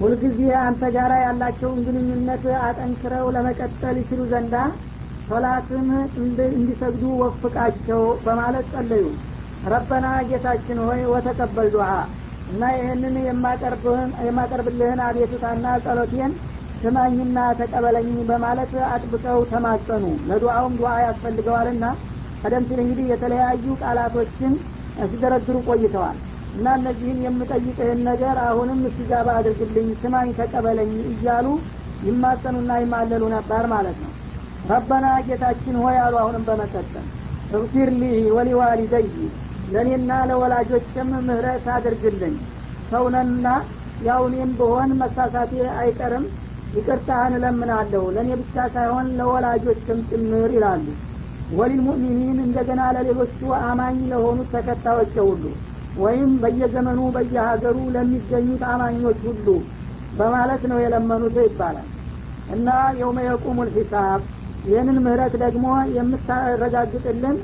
ሁልጊዜ አንተ ጋራ ያላቸውን ግንኙነት አጠንክረው ለመቀጠል ይችሉ ዘንዳ ሶላትን እንዲሰግዱ ወፍቃቸው በማለት ጸለዩ። ረበና ጌታችን ሆይ ወተቀበል ዱዓ እና ይህንን የማቀርብልህን አቤቱታና ጸሎቴን ስማኝና ተቀበለኝ በማለት አጥብቀው ተማጸኑ። ለዱዓውም ዱዓ ያስፈልገዋልና ቀደም ሲል እንግዲህ የተለያዩ ቃላቶችን ሲደረድሩ ቆይተዋል እና እነዚህን የምጠይቅህን ነገር አሁንም እስቲጃባ አድርግልኝ ስማኝ ተቀበለኝ እያሉ ይማጸኑና ይማለሉ ነበር ማለት ነው። ረበና ጌታችን ሆይ አሉ አሁንም በመቀጠል እግፊር ሊ ወሊዋሊደይ ለእኔና ለወላጆችም ምህረት አድርግልኝ። ሰውነና ያው እኔም ብሆን መሳሳቴ አይቀርም ይቅርታህን እለምናለሁ። ለእኔ ብቻ ሳይሆን ለወላጆችም ጭምር ይላሉ። ወሊልሙእሚኒን እንደገና ለሌሎቹ አማኝ ለሆኑት ተከታዮች ሁሉ ወይም በየዘመኑ በየሀገሩ ለሚገኙት አማኞች ሁሉ በማለት ነው የለመኑት ይባላል። እና የውመ የቁሙል ሂሳብ ይህንን ምህረት ደግሞ የምታረጋግጥልን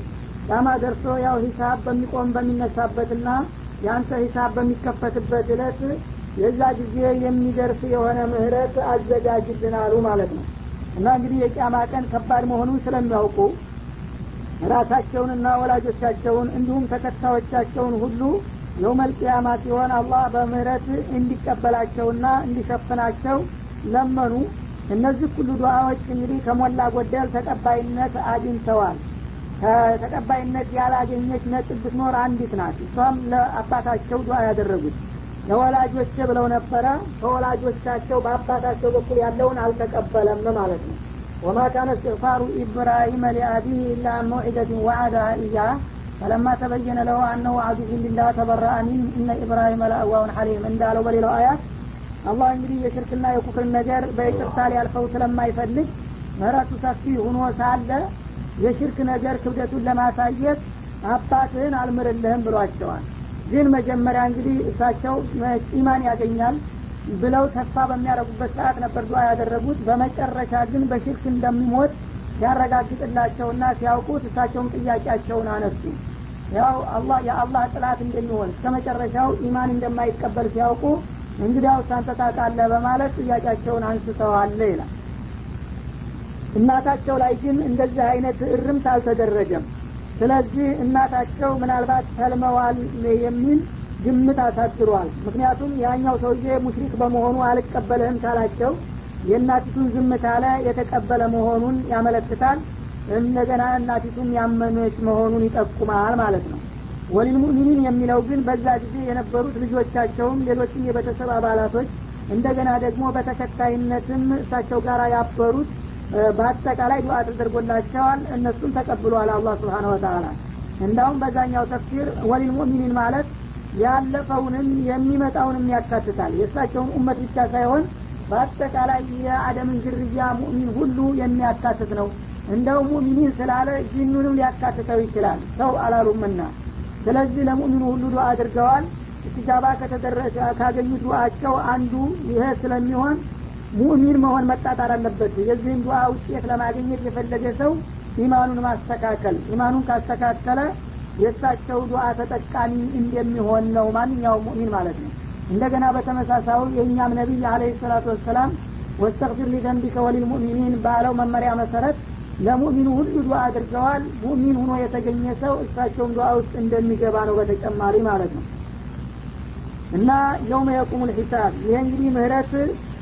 ዳማ ደርሶ ያው ሂሳብ በሚቆም በሚነሳበትና የአንተ ሂሳብ በሚከፈትበት እለት የዛ ጊዜ የሚደርስ የሆነ ምህረት አዘጋጅልን አሉ ማለት ነው። እና እንግዲህ የቂያማ ቀን ከባድ መሆኑን ስለሚያውቁ ራሳቸውንና ወላጆቻቸውን እንዲሁም ተከታዮቻቸውን ሁሉ የውመል ቂያማ ሲሆን አላህ በምህረት እንዲቀበላቸውና እንዲሸፍናቸው ለመኑ። እነዚህ ሁሉ ዱዓዎች እንግዲህ ከሞላ ጎደል ተቀባይነት አግኝተዋል። ተቀባይነት ያላገኘች ነጥብ ብትኖር አንዲት ናት። እሷም ለአባታቸው ዱዓ ያደረጉት ለወላጆች ብለው ነበረ። ከወላጆቻቸው በአባታቸው በኩል ያለውን አልተቀበለም ማለት ነው ወማ ካነ እስትግፋሩ ኢብራሂመ ሊአቢህ ኢላ መውዒደትን ወዓዳሃ ኢያህ ፈለማ ተበየነ ለሁ አነሁ አዱሁ ሊላህ ተበረአ ሚን እነ ኢብራሂመ ለአዋውን ሐሊም እንዳለው በሌላው አያት አላህ እንግዲህ የሽርክና የኩፍርን ነገር በይቅርታ ሊያልፈው ስለማይፈልግ ምህረቱ ሰፊ ሁኖ ሳለ የሽርክ ነገር ክብደቱን ለማሳየት አባትህን አልምርልህም ብሏቸዋል። ግን መጀመሪያ እንግዲህ እሳቸው ኢማን ያገኛል ብለው ተስፋ በሚያደረጉበት ሰዓት ነበር ዱዓ ያደረጉት። በመጨረሻ ግን በሽርክ እንደሚሞት ሲያረጋግጥላቸውና ሲያውቁት እሳቸውም ጥያቄያቸውን አነሱ። ያው አላህ የአላህ ጥላት እንደሚሆን እስከ መጨረሻው ኢማን እንደማይቀበል ሲያውቁ እንግዲያው ሳንተ በማለት ጥያቄያቸውን አንስተዋል ይላል። እናታቸው ላይ ግን እንደዚህ አይነት እርምት አልተደረገም። ስለዚህ እናታቸው ምናልባት ተልመዋል የሚል ግምት አሳድሯል። ምክንያቱም ያኛው ሰውዬ ሙሽሪክ በመሆኑ አልቀበልህም ካላቸው የእናቲቱን ዝም ካለ የተቀበለ መሆኑን ያመለክታል። እንደገና እናቲቱም ያመነች መሆኑን ይጠቁማል ማለት ነው። ወሊልሙእሚኒን የሚለው ግን በዛ ጊዜ የነበሩት ልጆቻቸውም ሌሎችም የቤተሰብ አባላቶች እንደገና ደግሞ በተከታይነትም እሳቸው ጋር ያበሩት በአጠቃላይ ዱዓ ተደርጎላቸዋል። እነሱም ተቀብሏል አላህ ስብሓን ወተላ እንዳውም በዛኛው ተፍሲር ወሊልሙእሚኒን ማለት ያለፈውንም የሚመጣውንም ያካትታል። የእሳቸውን ኡመት ብቻ ሳይሆን በአጠቃላይ የአደምን ዝርያ ሙእሚን ሁሉ የሚያካትት ነው። እንደው ሙእሚኒን ስላለ ጂኑንም ሊያካትተው ይችላል። ሰው አላሉምና። ስለዚህ ለሙእሚኑ ሁሉ ዱዓ አድርገዋል። እስቲጃባ ከተደረሰ ካገኙት ዱዓቸው አንዱ ይሄ ስለሚሆን ሙእሚን መሆን መጣጣር አለበት። የዚህን ዱዓ ውጤት ለማግኘት የፈለገ ሰው ኢማኑን ማስተካከል ኢማኑን ካስተካከለ የእሳቸው ዱዓ ተጠቃሚ እንደሚሆን ነው ማንኛውም ሙእሚን ማለት ነው። እንደገና በተመሳሳዩ የእኛም ነቢይ አለ ሰላቱ ወሰላም ወስተግፊር ሊዘንቢከ ወሊልሙእሚኒን ባለው መመሪያ መሰረት ለሙእሚኑ ሁሉ ዱዓ አድርገዋል። ሙእሚን ሁኖ የተገኘ ሰው እሳቸውም ዱዓ ውስጥ እንደሚገባ ነው በተጨማሪ ማለት ነው። እና የውመ የቁሙ ልሒሳብ ይህ እንግዲህ ምህረት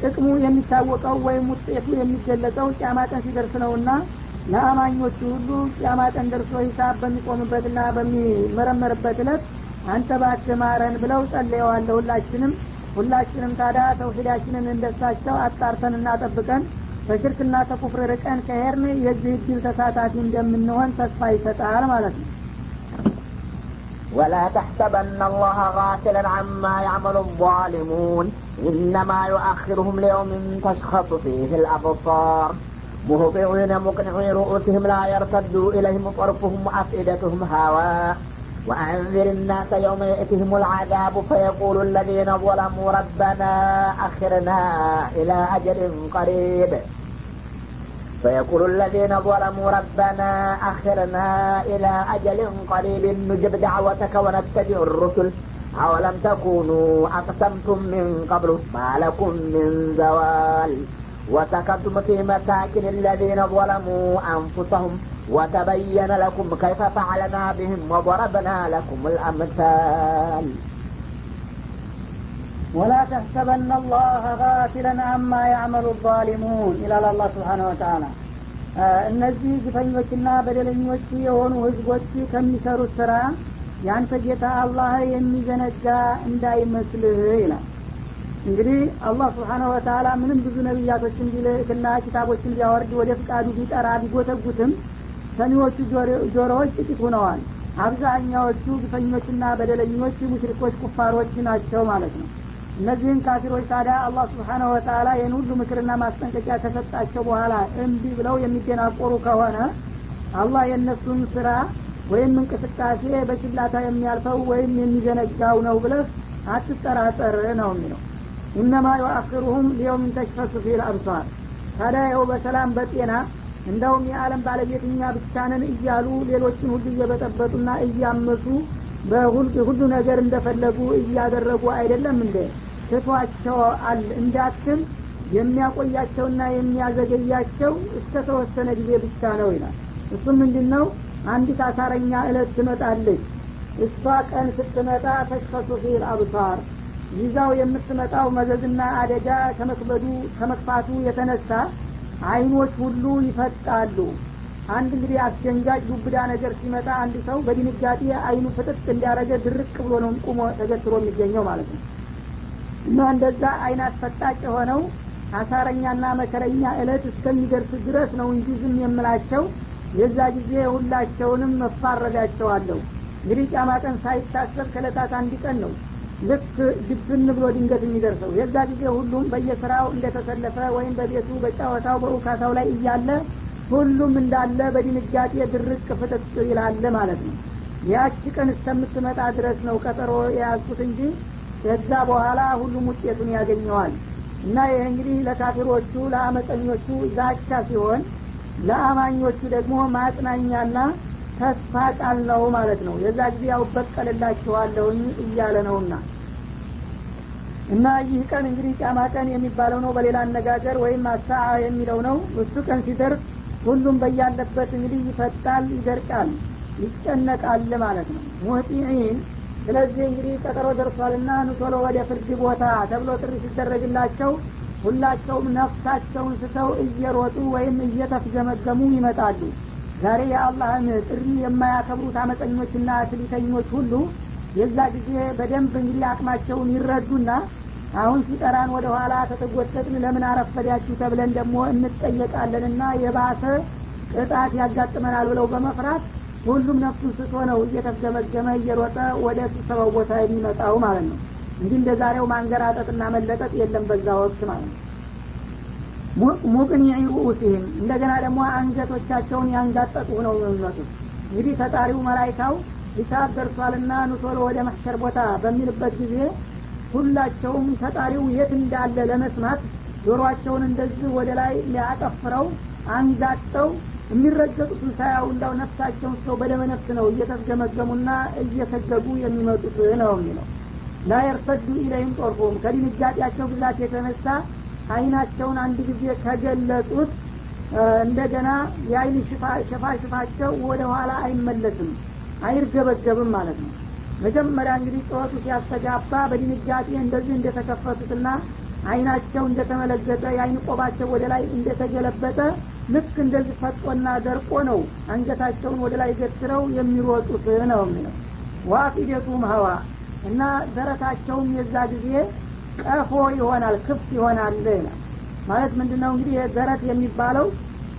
ጥቅሙ የሚታወቀው ወይም ውጤቱ የሚገለጸው ቂያማ ቀን ሲደርስ ነውና ለአማኞቹ ሁሉ ቂያማ ቀን ደርሶ ሂሳብ በሚቆምበትና በሚመረመርበት እለት አንተ ባክህ ማረን ብለው ጸልየዋለ ሁላችንም ሁላችንም ታዲያ ተውሂዳችንን እንደሳቸው አጣርተን እናጠብቀን በሽርክና ተኩፍር ርቀን ከሄርን የዚህ እድል ተሳታፊ እንደምንሆን ተስፋ ይሰጣል ማለት ነው ولا تحسبن الله غافلا عما يعمل الظالمون إنما يؤخرهم ليوم تشخص فيه الأبصار مهطعين مقنعي رؤوسهم لا يرتد إليهم طرفهم وأفئدتهم هواء وأنذر الناس يوم يأتيهم العذاب فيقول الذين ظلموا ربنا أخرنا إلى أجل قريب. فيقول الذين ظلموا ربنا أخرنا إلى أجل قريب. نجب دعوتك ونتبع الرسل. أولم تكونوا أقسمتم من قبل؟ ما لكم من زوال. وسكنتم في مساكن الذين ظلموا أنفسهم وتبين لكم كيف فعلنا بهم وضربنا لكم الأمثال ولا تحسبن الله غافلا عما يعمل الظالمون ይላል አላህ ስብሓን ወተላ እነዚህ ግፈኞችና በደለኞች የሆኑ ህዝቦች ከሚሰሩት ስራ ያንተ ጌታ አላህ የሚዘነጋ እንዳይመስልህ ይላል እንግዲህ አላህ ስብሓነ ወተላ ምንም ብዙ ነቢያቶችን ቢልክና ኪታቦችን ቢያወርድ ወደ ፍቃዱ ቢጠራ ቢጎተጉትም ሰሚዎቹ ጆሮዎች ጥቂት ሆነዋል። አብዛኛዎቹ ግፈኞችና በደለኞች ሙሽሪኮች ኩፋሮች ናቸው ማለት ነው። እነዚህን ካፊሮች ታዲያ አላህ ስብሓነ ወተላ ይህን ሁሉ ምክርና ማስጠንቀቂያ ከሰጣቸው በኋላ እምቢ ብለው የሚደናቆሩ ከሆነ አላህ የእነሱን ስራ ወይም እንቅስቃሴ በችላታ የሚያልፈው ወይም የሚዘነጋው ነው ብለህ አትጠራጠር ነው የሚለው ኢነማ ዩአክሩሁም ሊየውምን ተሽፈሱ ፊል አብሷር ታዲያ ይኸው በሰላም በጤና እንደውም የዓለም ባለቤት እኛ እያሉ ሌሎችን ሁሉ እየበጠበጡና እያመሱ በሁሉ ነገር እንደፈለጉ እያደረጉ አይደለም እንደ ትቷቸዋል እንዳትል የሚያቆያቸውና የሚያዘገያቸው እስከ ተወሰነ ጊዜ ብቻ ነው ይላል። እሱም ምንድን ነው አንዲት አሳረኛ እለት ትመጣለች። እሷ ቀን ስትመጣ ተሽፈሱ ፊል አብሳር ይዛው የምትመጣው መዘዝና አደጋ ከመክበዱ ከመክፋቱ የተነሳ አይኖች ሁሉ ይፈጣሉ። አንድ እንግዲህ አስደንጋጭ ዱብዳ ነገር ሲመጣ አንድ ሰው በድንጋጤ አይኑ ፍጥጥ እንዲያረገ ድርቅ ብሎ ነው ቁሞ ተገትሮ የሚገኘው ማለት ነው። እና እንደዛ አይን አስፈጣጭ የሆነው አሳረኛና መከረኛ እለት እስከሚደርስ ድረስ ነው እንጂ ዝም የምላቸው የዛ ጊዜ ሁላቸውንም መፋረዳቸዋለሁ። እንግዲህ ጫማ ቀን ሳይታሰብ ከለታት አንድ ቀን ነው ልክ ድብን ብሎ ድንገት የሚደርሰው የዛ ጊዜ ሁሉም በየስራው እንደተሰለፈ ወይም በቤቱ በጫወታው በውካታው ላይ እያለ ሁሉም እንዳለ በድንጋጤ ድርቅ ፍጥጥ ይላለ ማለት ነው። ያቺ ቀን እስከምትመጣ ድረስ ነው ቀጠሮ የያዝኩት እንጂ ከዛ በኋላ ሁሉም ውጤቱን ያገኘዋል። እና ይህ እንግዲህ ለካፊሮቹ ለአመፀኞቹ ዛቻ ሲሆን ለአማኞቹ ደግሞ ማጽናኛና ተስፋ ቃል ነው ማለት ነው። የዛ ጊዜ ያው በቀልላችኋለሁኝ እያለ ነውና። እና ይህ ቀን እንግዲህ ጫማ ቀን የሚባለው ነው። በሌላ አነጋገር ወይም አሳ የሚለው ነው። እሱ ቀን ሲደርስ ሁሉም በያለበት እንግዲህ ይፈጣል ይደርቃል ይጨነቃል ማለት ነው። ሙጢዒን ስለዚህ እንግዲህ ቀጠሮ ደርሷልና ንቶሎ ወደ ፍርድ ቦታ ተብሎ ጥሪ ሲደረግላቸው ሁላቸውም ነፍሳቸውን ስተው እየሮጡ ወይም እየተፍገመገሙ ይመጣሉ ዛሬ የአላህን ጥሪ የማያከብሩት አመፀኞችና ትሊተኞች ሁሉ የዛ ጊዜ በደንብ እንግዲህ አቅማቸውን ይረዱና አሁን ሲጠራን ወደ ኋላ ተተጎተትን ለምን አረፈዳችሁ ተብለን ደግሞ እንጠየቃለንና የባሰ ቅጣት ያጋጥመናል ብለው በመፍራት ሁሉም ነፍሱን ስቶ ነው እየተገመገመ እየሮጠ ወደ ስብሰባው ቦታ የሚመጣው ማለት ነው። እንዲህ እንደ ዛሬው ማንገራጠጥና መለጠጥ የለም በዛ ወቅት ማለት ነው ሙቅኒ ሩኡሲህም እንደገና ደግሞ አንገቶቻቸውን ያንጋጠጡ ነው የሚመጡት። እንግዲህ ተጣሪው መላይካው ሂሳብ ደርሷልና ኑቶሎ ወደ መሕሸር ቦታ በሚልበት ጊዜ ሁላቸውም ተጣሪው የት እንዳለ ለመስማት ጆሮአቸውን እንደዚህ ወደ ላይ ሊያጠፍረው አንጋጠው የሚረገጡትን ሳያው እንዳው ነፍሳቸውን ሰው በደመ ነፍስ ነው እየተስገመገሙና እየሰገጉ የሚመጡት ነው የሚለው። ላ የርተዱ ኢለይም ጦርፎም ከድንጋጤያቸው ብዛት የተነሳ አይናቸውን አንድ ጊዜ ከገለጡት እንደገና የአይን ሽፋሽፋቸው ወደ ኋላ አይመለስም አይርገበገብም ማለት ነው። መጀመሪያ እንግዲህ ጩኸቱ ሲያስተጋባ በድንጋጤ እንደዚህ እንደተከፈቱትና አይናቸው እንደተመለገጠ የአይን ቆባቸው ወደ ላይ እንደተገለበጠ ልክ እንደዚህ ፈጦና ደርቆ ነው አንገታቸውን ወደ ላይ ገትረው የሚሮጡት ነው የሚለው። ዋፊደቱም ሀዋ እና ደረታቸውም የዛ ጊዜ ቀፎ ይሆናል ክፍት ይሆናል ይላል። ማለት ምንድን ነው እንግዲህ ደረት የሚባለው?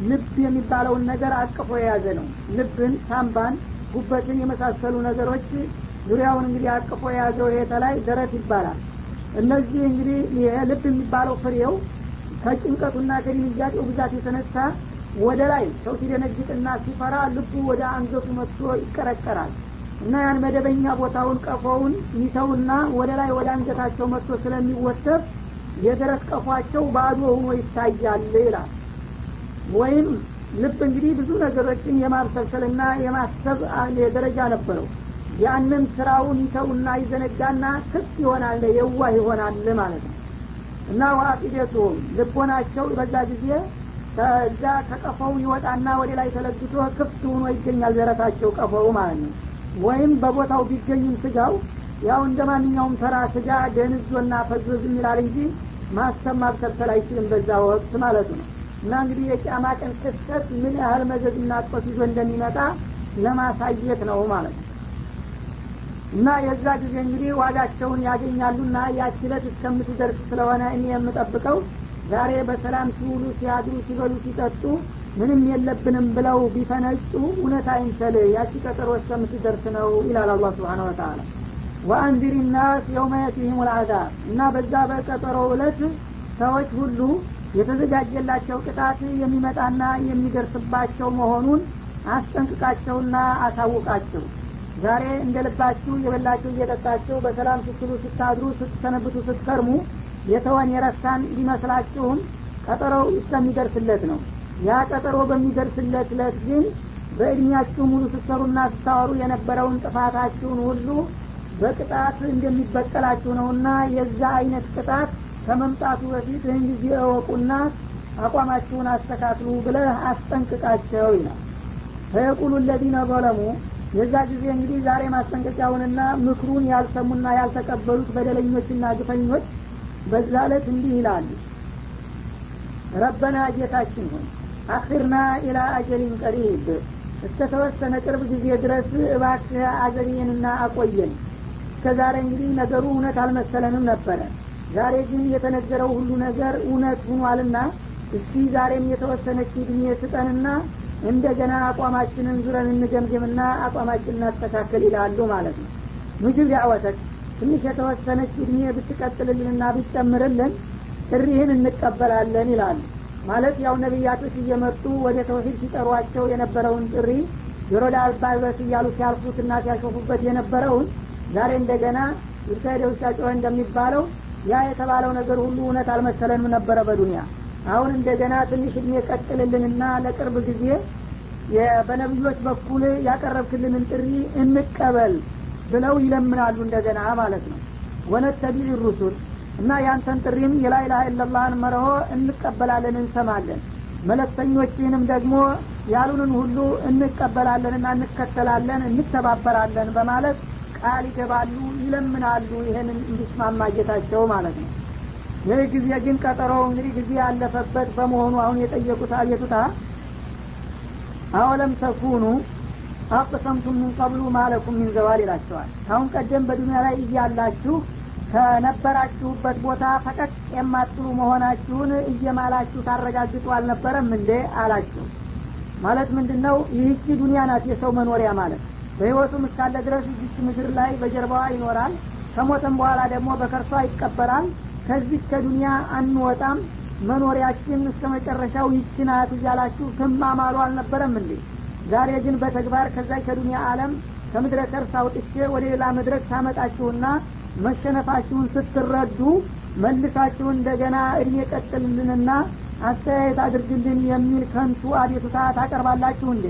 ልብ የሚባለውን ነገር አቅፎ የያዘ ነው። ልብን ሳምባን ጉበትን የመሳሰሉ ነገሮች ዙሪያውን እንግዲህ አቅፎ የያዘው ይሄ ላይ ደረት ይባላል። እነዚህ እንግዲህ ልብ የሚባለው ፍሬው ከጭንቀቱና ከድንጋጤው ብዛት የተነሳ ወደ ላይ ሰው ሲደነግጥና ሲፈራ ልቡ ወደ አንገቱ መጥቶ ይቀረቀራል እና ያን መደበኛ ቦታውን ቀፎውን ይተውና ወደ ላይ ወደ አንገታቸው መጥቶ ስለሚወሰብ የደረት ቀፏቸው ባዶ ሆኖ ይታያል ይላል። ወይም ልብ እንግዲህ ብዙ ነገሮችን የማብሰልሰልና የማሰብ ደረጃ ነበረው። ያንን ስራውን ይተውና ይዘነጋና ክፍት ይሆናል የዋህ ይሆናል ማለት ነው። እና ዋቂደቱም ልቦናቸው በዛ ጊዜ ከዛ ከቀፈው ይወጣና ወደ ላይ ተለግቶ ክፍት ሆኖ ይገኛል ደረታቸው ቀፈው ማለት ነው ወይም በቦታው ቢገኝም ስጋው ያው እንደ ማንኛውም ተራ ስጋ ደንዞና ፈዞዝ ይላል እንጂ ማሰብ ማብሰልሰል አይችልም በዛ ወቅት ማለት ነው። እና እንግዲህ የቂያማ ቀን ክስተት ምን ያህል መዘዝና ጦስ ይዞ እንደሚመጣ ለማሳየት ነው ማለት ነው። እና የዛ ጊዜ እንግዲህ ዋጋቸውን ያገኛሉና ያችለት እስከምትደርስ ስለሆነ እኔ የምጠብቀው ዛሬ በሰላም ሲውሉ ሲያድሩ ሲበሉ ሲጠጡ ምንም የለብንም ብለው ቢፈነጩ እውነት አይንሰል ያቺ ቀጠሮ እስከምትደርስ ነው ይላል አላ ስብሓን ወተላ ወአንዚር ናስ የውመ ልአዛብ እና በዛ በቀጠሮ እለት ሰዎች ሁሉ የተዘጋጀላቸው ቅጣት የሚመጣና የሚደርስባቸው መሆኑን አስጠንቅቃቸውና አሳውቃቸው። ዛሬ እንደ ልባችሁ የበላችሁ እየጠጣችሁ በሰላም ስትሉ ስታድሩ ስትሰነብቱ ስትከርሙ የተወን የረሳን ሊመስላችሁም ቀጠሮው እስከሚደርስለት ነው ያ ቀጠሮ በሚደርስለት ለት ግን በእድሜያችሁ ሙሉ ስትሰሩና ስታወሩ የነበረውን ጥፋታችሁን ሁሉ በቅጣት እንደሚበቀላችሁ ነውና የዛ አይነት ቅጣት ከመምጣቱ በፊት ይህን ጊዜ እወቁና አቋማችሁን አስተካክሉ ብለህ አስጠንቅቃቸው ይላል። ፈየቁሉ ለዚነ ዘለሙ የዛ ጊዜ እንግዲህ ዛሬ ማስጠንቀቂያውንና ምክሩን ያልሰሙና ያልተቀበሉት በደለኞችና ግፈኞች በዛ ዕለት እንዲህ ይላሉ። ረበና ጌታችን ሆይ አክርና ኢላ አጀሊን ቀሪብ። እስከ ተወሰነ ቅርብ ጊዜ ድረስ እባክህ አዘግየንና አቆየን። እስከ ዛሬ እንግዲህ ነገሩ እውነት አልመሰለንም ነበረ። ዛሬ ግን የተነገረው ሁሉ ነገር እውነት ሁኗልና እስቲ ዛሬም የተወሰነች እድሜ ስጠንና እንደገና አቋማችንን ዙረን እንገምግምና አቋማችን እናስተካከል ይላሉ ማለት ነው። ምግብ ዳዕወተክ ትንሽ የተወሰነች እድሜ ብትቀጥልልንና ብትጨምርልን ጥሪህን እንቀበላለን ይላሉ ማለት ያው ነቢያቶች እየመጡ ወደ ተውሂድ ሲጠሯቸው የነበረውን ጥሪ ጆሮ ዳልባልበስ እያሉ ሲያልፉትና ሲያሾፉበት የነበረውን ዛሬ እንደገና ይካሄደ ውሻ ጮኸ እንደሚባለው ያ የተባለው ነገር ሁሉ እውነት አልመሰለንም ነበረ በዱንያ። አሁን እንደገና ትንሽ እድሜ ቀጥልልንና ለቅርብ ጊዜ በነቢዮች በኩል ያቀረብክልንን ጥሪ እንቀበል ብለው ይለምናሉ እንደገና ማለት ነው። ወነተቢዕ ሩሱል እና ያንተን ጥሪም የላይላህ ኢለላህን መርሆ እንቀበላለን እንሰማለን። መለክተኞችህንም ደግሞ ያሉንን ሁሉ እንቀበላለንና እንከተላለን እንተባበራለን በማለት ቃል ይገባሉ ይለምናሉ። ይህንን እንዲስማማ ጌታቸው ማለት ነው። ይህ ጊዜ ግን ቀጠሮ እንግዲህ ጊዜ ያለፈበት በመሆኑ አሁን የጠየቁት አቤቱታ አወለም ተኩኑ አቅሰምቱም ምን ቀብሉ ማለኩም ሚን ዘዋል ይላቸዋል። ካሁን ቀደም በዱኒያ ላይ እያላችሁ ከነበራችሁበት ቦታ ፈቀቅ የማትሉ መሆናችሁን እየማላችሁ ታረጋግጡ አልነበረም እንዴ? አላቸው ማለት ምንድን ነው ይህቺ ዱኒያ ናት የሰው መኖሪያ ማለት። በህይወቱም እስካለ ድረስ እዚች ምድር ላይ በጀርባዋ ይኖራል። ከሞተም በኋላ ደግሞ በከርሷ ይቀበራል። ከዚህ ከዱኒያ አንወጣም። መኖሪያችን እስከ መጨረሻው ይችናት እያላችሁ ትማማሉ አልነበረም እንዴ? ዛሬ ግን በተግባር ከዛ ከዱኒያ አለም ከምድረ ከርስ አውጥቼ ወደ ሌላ መድረክ ታመጣችሁና መሸነፋችሁን ስትረዱ መልሳችሁ እንደገና እድሜ ቀጥልልንና አስተያየት አድርግልን የሚል ከንቱ አቤቱታ ታቀርባላችሁ እንዴ?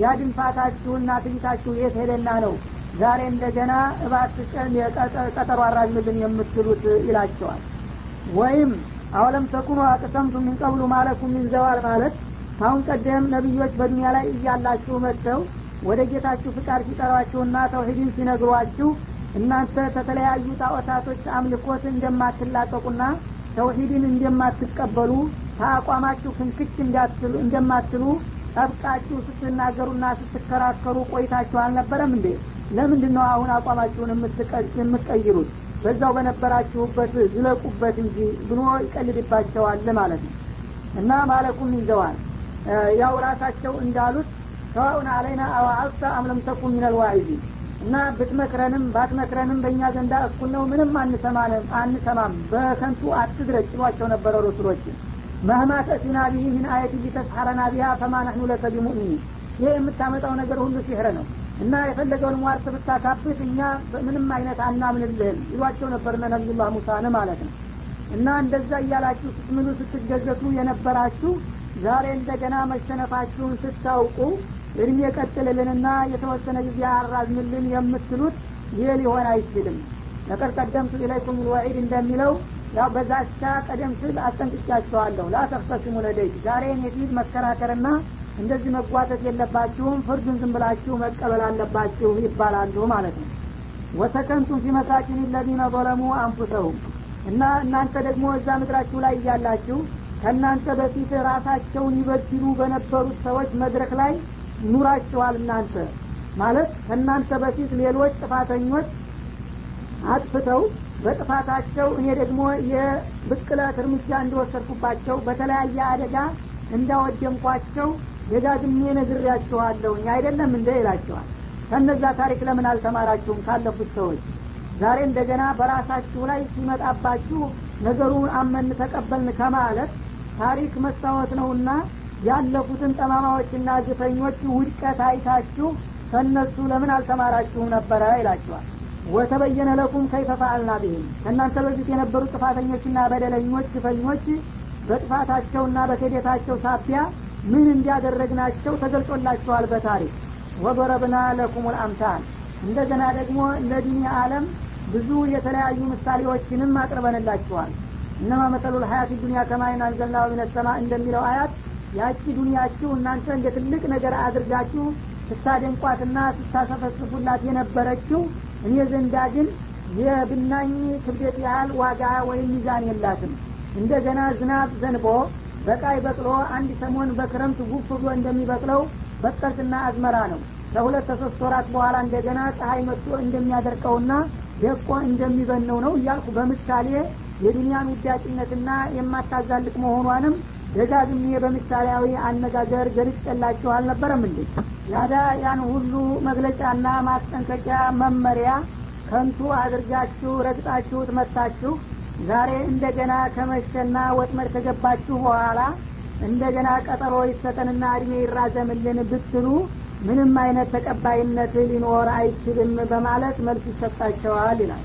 ያ ድንፋታችሁና ትቢታችሁ የት ሄደና ነው? ዛሬ እንደገና እባትቀን ቀጠሮ አራዝምልን የምትሉት ይላቸዋል። ወይም አወለም ተኩኑ አቅሰምቱ ምን ቀብሉ ማለኩም ምን ዘዋል ማለት ካሁን ቀደም ነቢዮች በዱኒያ ላይ እያላችሁ መጥተው ወደ ጌታችሁ ፍቃድ ሲጠሯችሁና ተውሂድን ሲነግሯችሁ እናንተ ከተለያዩ ጣዖታቶች አምልኮት እንደማትላቀቁና ተውሂድን እንደማትቀበሉ ከአቋማችሁ ፍንክች እንደማትሉ ጠብቃችሁ ስትናገሩና ስትከራከሩ ቆይታችሁ አልነበረም እንዴ? ለምንድን ነው አሁን አቋማችሁን የምትቀይሩት? በዛው በነበራችሁበት ዝለቁበት እንጂ ብሎ ይቀልድባቸዋል ማለት ነው። እና ማለኩም ይዘዋል። ያው ራሳቸው እንዳሉት ሰዋኡን አለይና አዋአልተ አምለም ተኩን እና ብትመክረንም ባትመክረንም በእኛ ዘንዳ እኩል ነው። ምንም አንሰማንም አንሰማም። በከንቱ አትድረጭ ይሏቸው ነበረ ረሱሎችን መህማ ተእቲና ምን አየት ሊተስሐረና ቢሃ ፈማ ነሕኑ ለከ ይህ የምታመጣው ነገር ሁሉ ሲሕር ነው እና የፈለገውን ሟርት ብታካብት እኛ ምንም አይነት አናምንልህም ይሏቸው ነበርነ ነቢዩላህ ሙሳን ማለት ነው። እና እንደዛ እያላችሁ ስትምሉ ስትገዘቱ የነበራችሁ ዛሬ እንደገና መሸነፋችሁን ስታውቁ እድሜ ቀጥልልንና የተወሰነ ጊዜ አራዝምልን የምትሉት ይህ ሊሆን አይችልም። ለቀድ ቀደምቱ ኢለይኩም ልወዒድ እንደሚለው ያው በዛቻ ቀደም ስል አስጠንቅቻቸዋለሁ ላተክተሲሙ ለደይት ዛሬ እኔ መከራከርና እንደዚህ መጓተት የለባችሁም ፍርዱን ዝም ብላችሁ መቀበል አለባችሁ ይባላሉ ማለት ነው። ወሰከንቱም ፊ መሳኪን ለዚነ ظለሙ አንፉሰሁም። እና እናንተ ደግሞ እዛ ምድራችሁ ላይ እያላችሁ ከእናንተ በፊት ራሳቸውን ይበድሉ በነበሩት ሰዎች መድረክ ላይ ኑራችኋል እናንተ። ማለት ከእናንተ በፊት ሌሎች ጥፋተኞች አጥፍተው በጥፋታቸው እኔ ደግሞ የብቅለት እርምጃ እንደወሰድኩባቸው በተለያየ አደጋ እንዳወደምኳቸው ደጋግሜ ነግሬያችኋለሁኝ። አይደለም እንደ ይላቸዋል ከነዛ ታሪክ ለምን አልተማራችሁም? ካለፉት ሰዎች ዛሬ እንደገና በራሳችሁ ላይ ሲመጣባችሁ ነገሩን አመን ተቀበልን ከማለት ታሪክ መስታወት ነውና ያለፉትን ጠማማዎችና ግፈኞች ውድቀት አይታችሁ ከእነሱ ለምን አልተማራችሁም ነበረ ይላቸዋል ወተበየነ ለኩም ከይፈ ፈአልና ቢህም ከእናንተ በፊት የነበሩ ጥፋተኞችና በደለኞች ግፈኞች በጥፋታቸውና በክህደታቸው ሳቢያ ምን እንዲያደረግናቸው ተገልጾላቸዋል በታሪክ። ወበረብና ለኩም ልአምሳል እንደገና ደግሞ ለዲኒ አለም ብዙ የተለያዩ ምሳሌዎችንም አቅርበንላችኋል። እነማ መሰሉ ልሀያት ዱኒያ ከማይን አንዘልናው ሚነሰማ እንደሚለው አያት ያቺ ዱኒያችሁ እናንተ እንደ ትልቅ ነገር አድርጋችሁ ስታደንቋትና ስታሰፈስፉላት የነበረችው እኔ ዘንዳ ግን የብናኝ ክብደት ያህል ዋጋ ወይም ሚዛን የላትም። እንደገና ዝናብ ዘንቦ በቃይ በቅሎ አንድ ሰሞን በክረምት ጉፍ ብሎ እንደሚበቅለው በቀልትና አዝመራ ነው። ከሁለት ከሶስት ወራት በኋላ እንደገና ፀሐይ መጥቶ እንደሚያደርቀውና ደቆ እንደሚበነው ነው እያልኩ በምሳሌ የዱንያን ውዳቂነትና የማታዛልቅ መሆኗንም ደጋግሜ በምሳሌያዊ አነጋገር ገልጬላችሁ አልነበረም እንዴ? ያዳ ያን ሁሉ መግለጫና ማስጠንቀቂያ መመሪያ ከንቱ አድርጋችሁ ረግጣችሁት መታችሁ? ዛሬ እንደገና ከመሸና ወጥመድ ከገባችሁ በኋላ እንደገና ቀጠሮ ይሰጠንና እድሜ ይራዘምልን ብትሉ ምንም አይነት ተቀባይነት ሊኖር አይችልም በማለት መልስ ይሰጣቸዋል ይላል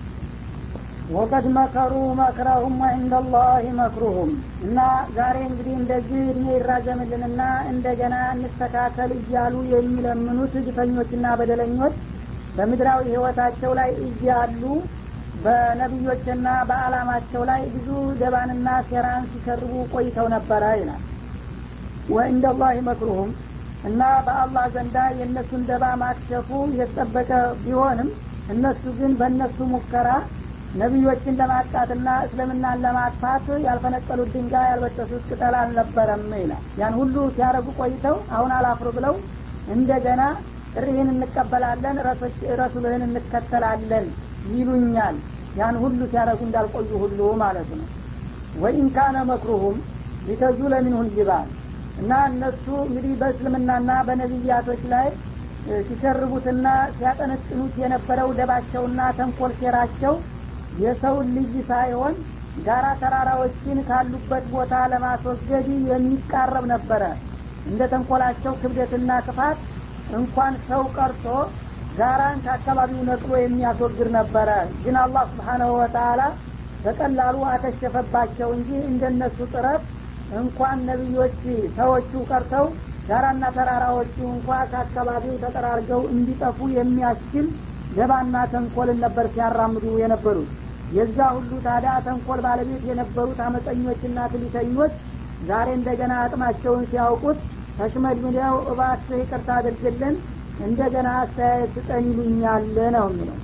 ወቀድ መከሩ መክረሁም ወዕንደ መክሩሁም። እና ዛሬ እንግዲህ እንደዚህ እድሜ ይራዘምልንና እንደገና እንስተካከል እያሉ የሚለምኑት ግፈኞችና በደለኞች በምድራዊ ህይወታቸው ላይ እያሉ በነቢዮችና በአላማቸው ላይ ብዙ ደባንና ሴራን ሲሰርቡ ቆይተው ነበረ ይላል። ወዕንደ መክሩሁም። እና በአላህ ዘንዳ የእነሱን ደባ ማክሸፉ የተጠበቀ ቢሆንም እነሱ ግን በእነሱ ሙከራ ነቢዮችን ለማጥቃትና እስልምናን ለማጥፋት ያልፈነቀሉት ድንጋይ ያልበጠሱት ቅጠል አልነበረም ይላል። ያን ሁሉ ሲያደረጉ ቆይተው አሁን አላፍሩ ብለው እንደገና ጥሪህን እንቀበላለን ረሱልህን እንከተላለን ይሉኛል። ያን ሁሉ ሲያደረጉ እንዳልቆዩ ሁሉ ማለት ነው። ወኢን ካነ መክሩሁም ሊተዙለ ሚንሁ ልጅባል እና እነሱ እንግዲህ በእስልምናና በነቢያቶች ላይ ሲሸርቡትና ሲያጠነጥኑት የነበረው ደባቸውና ተንኮል ሴራቸው የሰውን ልጅ ሳይሆን ጋራ ተራራዎችን ካሉበት ቦታ ለማስወገድ የሚቃረብ ነበረ። እንደ ተንኮላቸው ክብደትና ክፋት እንኳን ሰው ቀርቶ ጋራን ከአካባቢው ነቅሎ የሚያስወግድ ነበረ። ግን አላህ ስብሓናሁ ወተላ በቀላሉ አከሸፈባቸው እንጂ እንደነሱ ጥረት እንኳን ነቢዮች ሰዎቹ ቀርተው ጋራና ተራራዎቹ እንኳ ከአካባቢው ተጠራርገው እንዲጠፉ የሚያስችል ገባና ተንኮልን ነበር ሲያራምዱ የነበሩት የዛ ሁሉ ታዲያ ተንኮል ባለቤት የነበሩት አመፀኞችና ትሊተኞች ዛሬ እንደገና አቅማቸውን ሲያውቁት ተሽመድምደው እባክህ ይቅርታ አድርግልን እንደገና አስተያየት ስጠን ነው የሚለው።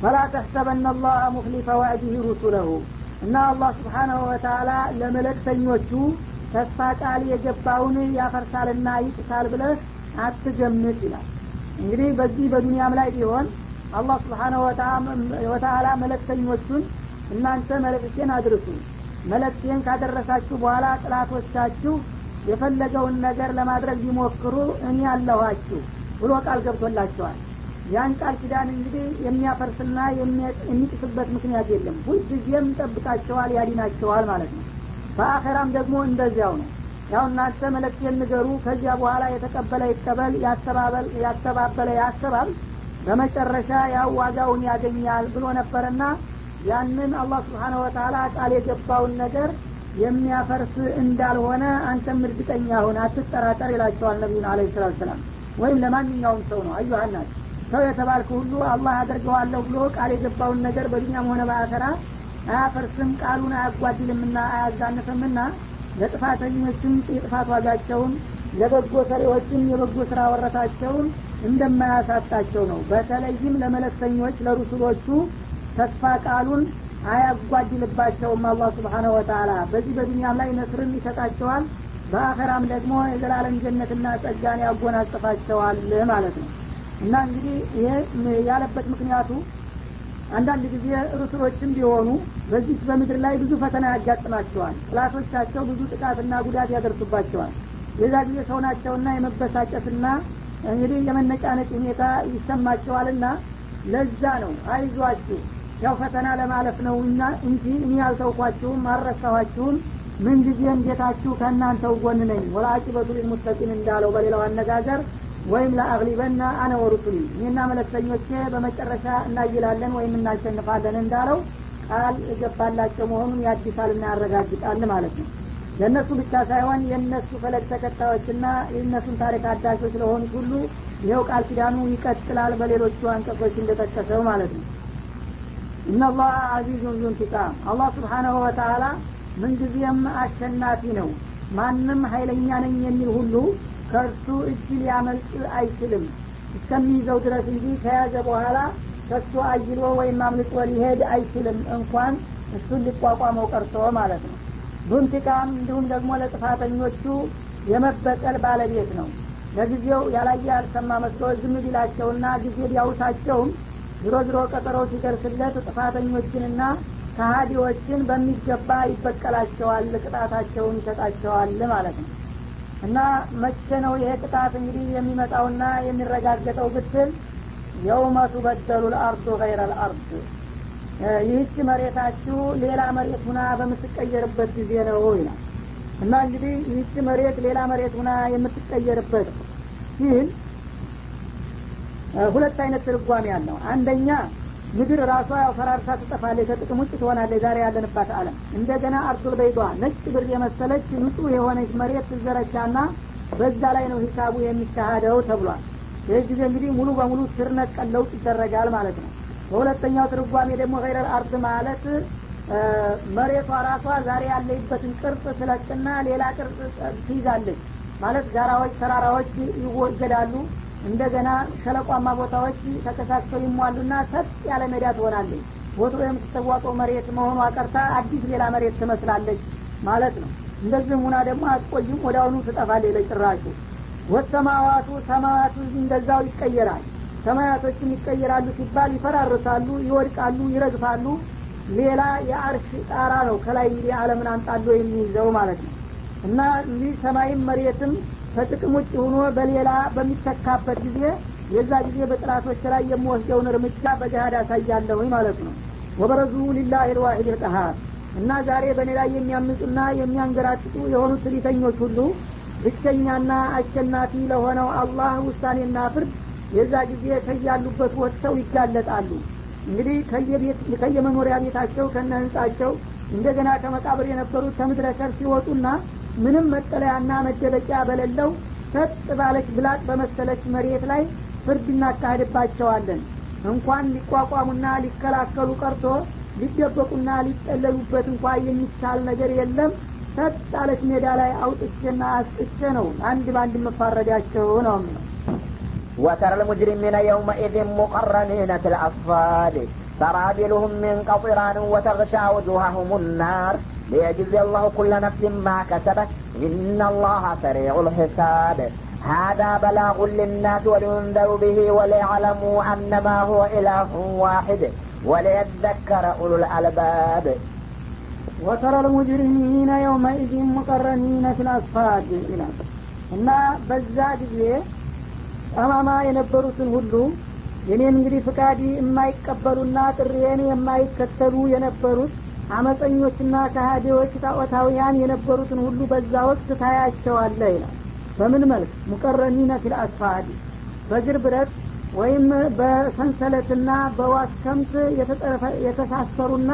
ፈላ ተሕሰበና አላህ ሙክሊፈ ዋዕዲህ ሩሱለሁ እና አላህ ስብሓናሁ ወተላ ለመለክተኞቹ ተስፋ ቃል የገባውን ያፈርሳልና ይጥሳል ብለህ አትገምት ይላል። እንግዲህ በዚህ በዱንያም ላይ ቢሆን አላህ ስብሓነሁ ወተአላ መለክተኞቹን እናንተ መለክቴን አድርሱ። መለክቴን ካደረሳችሁ በኋላ ጥላቶቻችሁ የፈለገውን ነገር ለማድረግ ቢሞክሩ እኔ አለኋችሁ ብሎ ቃል ገብቶላቸዋል። ያን ቃል ኪዳን እንግዲህ የሚያፈርስና የሚጥስበት ምክንያት የለም። ሁልጊዜም ጠብቃቸዋል ያዲናቸዋል ማለት ነው። በአኸራም ደግሞ እንደዚያው ነው። ያው እናንተ መለክቴን ንገሩ ከዚያ በኋላ የተቀበለ ይቀበል ያስተባበለ ያስተባል በመጨረሻ ያው ዋጋውን ያገኛል ብሎ ነበርና ያንን አላህ ስብሓነሁ ወተላ ቃል የገባውን ነገር የሚያፈርስ እንዳልሆነ አንተም እርግጠኛ ሁን አትጠራጠር ይላቸዋል ነቢዩን አለ ሰላት ሰላም ወይም ለማንኛውም ሰው ነው። አዩሀናት ሰው የተባልክ ሁሉ አላህ አደርገዋለሁ ብሎ ቃል የገባውን ነገር በዱኛም ሆነ በአኸራ አያፈርስም ቃሉን አያጓድልምና አያዛንፍምና ለጥፋተኞችም የጥፋት ዋጋቸውን ለበጎ ሰሪዎችም የበጎ ስራ ወረታቸውን እንደማያሳጣቸው ነው። በተለይም ለመለክተኞች ለሩሱሎቹ ተስፋ ቃሉን አያጓድልባቸውም አላህ ስብሓነሁ ወተላ በዚህ በዱኒያም ላይ ነስርን ይሰጣቸዋል በአኸራም ደግሞ የዘላለም ጀነትና ጸጋን ያጎናጽፋቸዋል ማለት ነው። እና እንግዲህ ይሄ ያለበት ምክንያቱ አንዳንድ ጊዜ ሩስሎችም ቢሆኑ በዚህ በምድር ላይ ብዙ ፈተና ያጋጥማቸዋል። ጥላቶቻቸው ብዙ ጥቃትና ጉዳት ያደርሱባቸዋል የዛ ጊዜ ሰው ናቸውና የመበሳጨትና እንግዲህ የመነጫነጭ ሁኔታ ይሰማቸዋልና ለዛ ነው። አይዟችሁ ያው ፈተና ለማለፍ ነው እንጂ እኔ ያልተውኳችሁም አልረሳኋችሁም። ምን ጊዜም ጌታችሁ ከእናንተው ጎን ነኝ? ወላቂበቱ ሊልሙተቂን እንዳለው በሌላው አነጋገር ወይም ለአግሊበና አነ ወሩሱሊ። እኔና መለክተኞቼ በመጨረሻ እናይላለን ወይም እናሸንፋለን እንዳለው ቃል እገባላቸው መሆኑን ያድሳልና ያረጋግጣል ማለት ነው ለእነሱ ብቻ ሳይሆን የእነሱ ፈለግ ተከታዮችና የእነሱን ታሪክ አዳሾች ለሆኑት ሁሉ ይኸው ቃል ኪዳኑ ይቀጥላል በሌሎቹ አንቀጾች እንደጠቀሰው ማለት ነው። እነላህ አዚዙን ዙንቲቃም አላህ ስብሓናሁ ወተላ ምንጊዜም አሸናፊ ነው። ማንም ሀይለኛ ነኝ የሚል ሁሉ ከእርሱ እጅ ሊያመልጥ አይችልም። እስከሚይዘው ድረስ እንጂ ከያዘ በኋላ ከሱ አይሎ ወይም አምልጦ ሊሄድ አይችልም። እንኳን እሱን ሊቋቋመው ቀርቶ ማለት ነው ዱንቲቃም እንዲሁም ደግሞ ለጥፋተኞቹ የመበቀል ባለቤት ነው። ለጊዜው ያላየ ያልሰማ መስሎ ዝም ቢላቸውና ጊዜ ቢያውሳቸውም ዝሮ ዝሮ ቀጠሮ ሲደርስለት ጥፋተኞችንና ከሀዲዎችን በሚገባ ይበቀላቸዋል ቅጣታቸውን ይሰጣቸዋል ማለት ነው። እና መቼ ነው ይሄ ቅጣት እንግዲህ የሚመጣውና የሚረጋገጠው ብትል የውመ ቱበደሉ ልአርዱ ገይረ ልአርድ ይህች መሬታችሁ ሌላ መሬት ሁና በምትቀየርበት ጊዜ ነው ይላል እና እንግዲህ ይህች መሬት ሌላ መሬት ሁና የምትቀየርበት ሲል ሁለት አይነት ትርጓሜ ያለው አንደኛ ምድር ራሷ ያው ፈራርሳ ትጠፋለች ከጥቅም ውጭ ትሆናለች ዛሬ ያለንባት አለም እንደገና አርሱል በይዷ ነጭ ብር የመሰለች ንጹህ የሆነች መሬት ትዘረቻና በዛ ላይ ነው ሂሳቡ የሚካሄደው ተብሏል። ይህ ጊዜ እንግዲህ ሙሉ በሙሉ ስር ነቀል ይደረጋል ማለት ነው በሁለተኛው ትርጓሜ ደግሞ ገይረል አርድ ማለት መሬቷ ራሷ ዛሬ ያለይበትን ቅርጽ ስለቅና ሌላ ቅርጽ ትይዛለች። ማለት ጋራዎች ተራራዎች ይወገዳሉ። እንደገና ሸለቋማ ቦታዎች ተከሳክተው ይሟሉና ሰጥ ያለ ሜዳ ትሆናለች። ቦቶ የምትተዋቀው መሬት መሆኗ ቀርታ አዲስ ሌላ መሬት ትመስላለች ማለት ነው። እንደዚህም ሁና ደግሞ አትቆይም ወደ አሁኑ ለጭራሹ። ወሰማዋቱ ሰማያቱ እንደዛው ይቀየራል ሰማያቶችም ይቀየራሉ ሲባል ይፈራርሳሉ ይወድቃሉ ይረግፋሉ። ሌላ የአርሽ ጣራ ነው ከላይ እንግዲህ አለምን አንጣሎ የሚይዘው ማለት ነው። እና እንዲህ ሰማይም መሬትም ከጥቅም ውጭ ሆኖ በሌላ በሚተካበት ጊዜ የዛ ጊዜ በጥላቶች ላይ የምወስደውን እርምጃ በገሃድ አሳያለሁኝ ማለት ነው። ወበረዙ ሊላህ ልዋሂድ ልቀሃር። እና ዛሬ በእኔ ላይ የሚያምፁና የሚያንገራጥጡ የሆኑት ትዕቢተኞች ሁሉ ብቸኛና አሸናፊ ለሆነው አላህ ውሳኔና ፍርድ የዛ ጊዜ ከያሉበት ወጥተው ይጋለጣሉ። እንግዲህ ከየመኖሪያ ቤታቸው ከነ ህንጻቸው እንደገና ከመቃብር የነበሩት ከምድረ ከር ሲወጡና ምንም መጠለያና መደበቂያ በሌለው ሰጥ ባለች ብላጥ በመሰለች መሬት ላይ ፍርድ እናካሄድባቸዋለን። እንኳን ሊቋቋሙና ሊከላከሉ ቀርቶ ሊደበቁና ሊጠለሉበት እንኳ የሚቻል ነገር የለም። ሰጥ አለች ሜዳ ላይ አውጥቼና አስጥቼ ነው አንድ በአንድ መፋረዳቸው ነው የሚለው وترى المجرمين يومئذ مقرنين في الأصفاد. سرابلهم من قطران وتغشى وجوههم النار. ليجزي الله كل نفس ما كسبت. إن الله سريع الحساب. هذا بلاغ للناس ولينذروا به وليعلموا أنما هو إله واحد. وليذكر أولو الألباب. وترى المجرمين يومئذ مقرنين في الأصفاد. إن بزاد ጊዜ ጠማማ የነበሩትን ሁሉ የኔን እንግዲህ ፍቃድ የማይቀበሉና ጥሪዬን የማይከተሉ የነበሩት አመፀኞችና ከሃዲዎች ጣዖታውያን የነበሩትን ሁሉ በዛ ወቅት ታያቸዋለ ይላል። በምን መልክ? ሙቀረኒነ ፊል አስፋድ በእግር ብረት ወይም በሰንሰለትና በዋስከምት የተሳሰሩና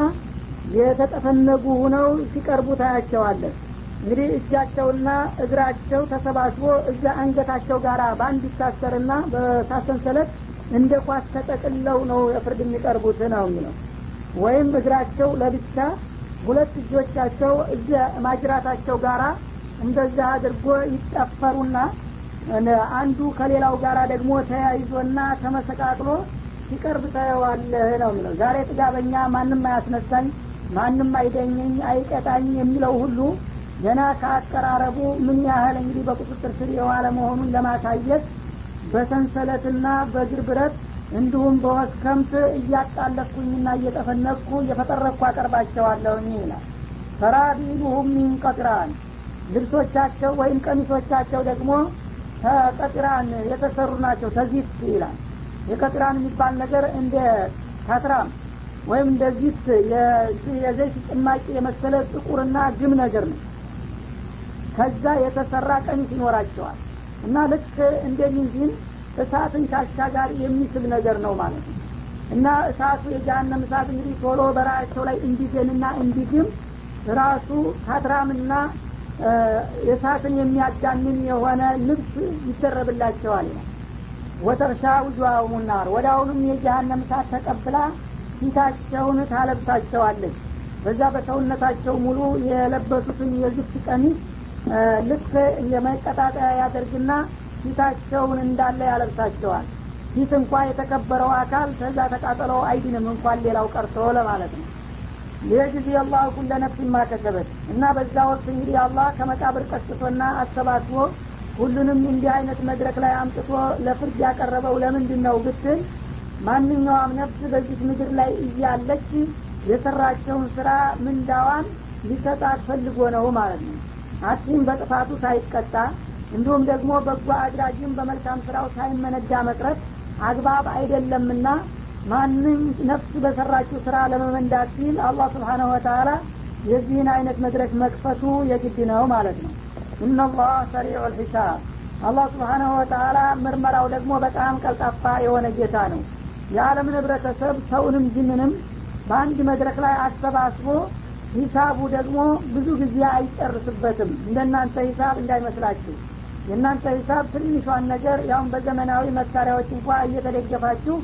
የተጠፈነጉ ሁነው ሲቀርቡ ታያቸዋለን እንግዲህ እጃቸውና እግራቸው ተሰባስቦ እዛ አንገታቸው ጋር በአንድ ይታሰርና በሳሰንሰለት እንደ ኳስ ተጠቅለው ነው የፍርድ የሚቀርቡት ነው የሚለው። ወይም እግራቸው ለብቻ ሁለት እጆቻቸው እዛ ማጅራታቸው ጋራ እንደዛ አድርጎ ይጠፈሩና አንዱ ከሌላው ጋራ ደግሞ ተያይዞና ተመሰቃቅሎ ሲቀርብ ታየዋለህ ነው የሚለው። ዛሬ ጥጋበኛ ማንም አያስነሳኝ ማንም አይደኘኝ አይቀጣኝ የሚለው ሁሉ ገና ከአቀራረቡ ምን ያህል እንግዲህ በቁጥጥር ስር የዋለ መሆኑን ለማሳየት በሰንሰለትና በእግር ብረት እንዲሁም በወስከምት እያጣለኩኝና እየጠፈነኩ እየፈጠረኩ አቀርባቸዋለሁኝ ይላል። ፈራቢሉሁም ሚን ልብሶቻቸው ወይም ቀሚሶቻቸው ደግሞ ከቀጥራን የተሰሩ ናቸው። ተዚት ይላል። የቀጥራን የሚባል ነገር እንደ ካትራም ወይም እንደ ዚት የዘይት ጭማቂ የመሰለ ጥቁርና ግም ነገር ነው ከዛ የተሰራ ቀሚስ ይኖራቸዋል። እና ልክ እንደ ሚንዚን እሳትን ከአሻጋሪ የሚስብ ነገር ነው ማለት ነው። እና እሳቱ የጃሃንም እሳት እንግዲህ ቶሎ በራሳቸው ላይ እንዲገንና እንዲግም ራሱ ካትራምና እሳትን የሚያጋንን የሆነ ልብስ ይደረብላቸዋል። ይላል ወተርሻ ውጅዋሁሙ ናር ወደ አሁኑም የጀሃነም እሳት ተቀብላ ፊታቸውን ታለብሳቸዋለች። በዛ በሰውነታቸው ሙሉ የለበሱትን የዝፍት ቀሚስ ልክ የመቀጣጠያ ያደርግና ፊታቸውን እንዳለ ያለብሳቸዋል። ፊት እንኳ የተከበረው አካል ከዛ ተቃጠለው አይድንም እንኳን ሌላው ቀርቶ ለማለት ነው። ሊየጅዚ አላሁ ኩለ ነፍሲን ማከሰበት እና በዛ ወቅት እንግዲህ አላህ ከመቃብር ቀስቶና አሰባስቦ ሁሉንም እንዲህ አይነት መድረክ ላይ አምጥቶ ለፍርድ ያቀረበው ለምንድን ነው ብትል ማንኛውም ነፍስ በዚህ ምድር ላይ እያለች የሰራቸውን ስራ ምንዳዋን ሊሰጣት ፈልጎ ነው ማለት ነው አቲም በጥፋቱ ሳይቀጣ እንዲሁም ደግሞ በጎ አድራጊም በመልካም ስራው ሳይመነዳ መቅረት አግባብ አይደለምና ማንም ነፍስ በሰራችው ስራ ለመመንዳት ሲል አላህ ስብሓነሁ ወተላ የዚህን አይነት መድረክ መክፈቱ የግድ ነው ማለት ነው። ኢነላህ ሰሪዑ ልሒሳብ። አላህ ስብሓነሁ ወተላ ምርመራው ደግሞ በጣም ቀልጣፋ የሆነ ጌታ ነው። የዓለምን ህብረተሰብ ሰውንም ጅንንም በአንድ መድረክ ላይ አሰባስቦ ሂሳቡ ደግሞ ብዙ ጊዜ አይጨርስበትም። እንደናንተ ሂሳብ እንዳይመስላችሁ። የእናንተ ሂሳብ ትንሿን ነገር ያሁን በዘመናዊ መሳሪያዎች እንኳ እየተደገፋችሁ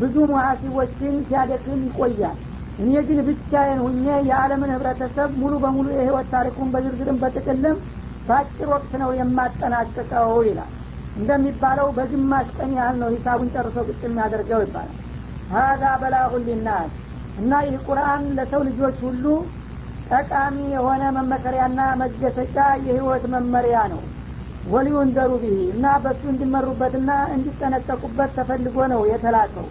ብዙ ሙሀሲቦችን ሲያደክም ይቆያል። እኔ ግን ብቻዬን ሁኜ የዓለምን ህብረተሰብ ሙሉ በሙሉ የህይወት ታሪኩን በዝርዝርም በጥቅልም በአጭር ወቅት ነው የማጠናቅቀው ይላል። እንደሚባለው በግማሽ ቀን ያህል ነው ሂሳቡን ጨርሶ ቁጭ የሚያደርገው ይባላል። ሀዛ በላሁ ሊናስ እና ይህ ቁርአን ለሰው ልጆች ሁሉ ጠቃሚ የሆነ መመከሪያና መገሰጫ የህይወት መመሪያ ነው። ወሊዩንደሩ ብሂ እና በእሱ እንዲመሩበትና እንዲጠነቀቁበት ተፈልጎ ነው የተላከው።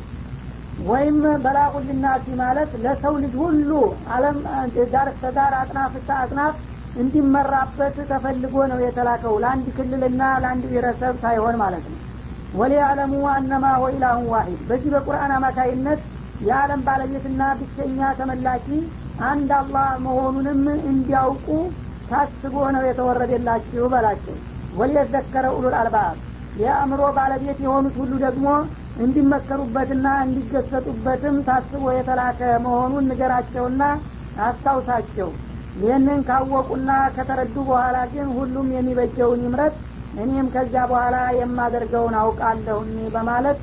ወይም በላቁ ሊናሲ ማለት ለሰው ልጅ ሁሉ አለም ዳር እስከ አጥናፍ እስከ አጥናፍ እንዲመራበት ተፈልጎ ነው የተላከው። ለአንድ ክልልና ለአንድ ብሔረሰብ ሳይሆን ማለት ነው። ወሊያለሙ አነማ ወኢላሁን ዋሂድ። በዚህ በቁርአን አማካይነት የዓለም ባለቤትና ብቸኛ ተመላኪ አንድ አላህ መሆኑንም እንዲያውቁ ታስቦ ነው የተወረደላችሁ በላቸው። ወሊየዘከረ ኡሉል አልባብ የአእምሮ ባለቤት የሆኑት ሁሉ ደግሞ እንዲመከሩበትና እንዲገሰጡበትም ታስቦ የተላከ መሆኑን ንገራቸውና አስታውሳቸው። ይህንን ካወቁና ከተረዱ በኋላ ግን ሁሉም የሚበጀውን ይምረት እኔም ከዚያ በኋላ የማደርገውን አውቃለሁኝ በማለት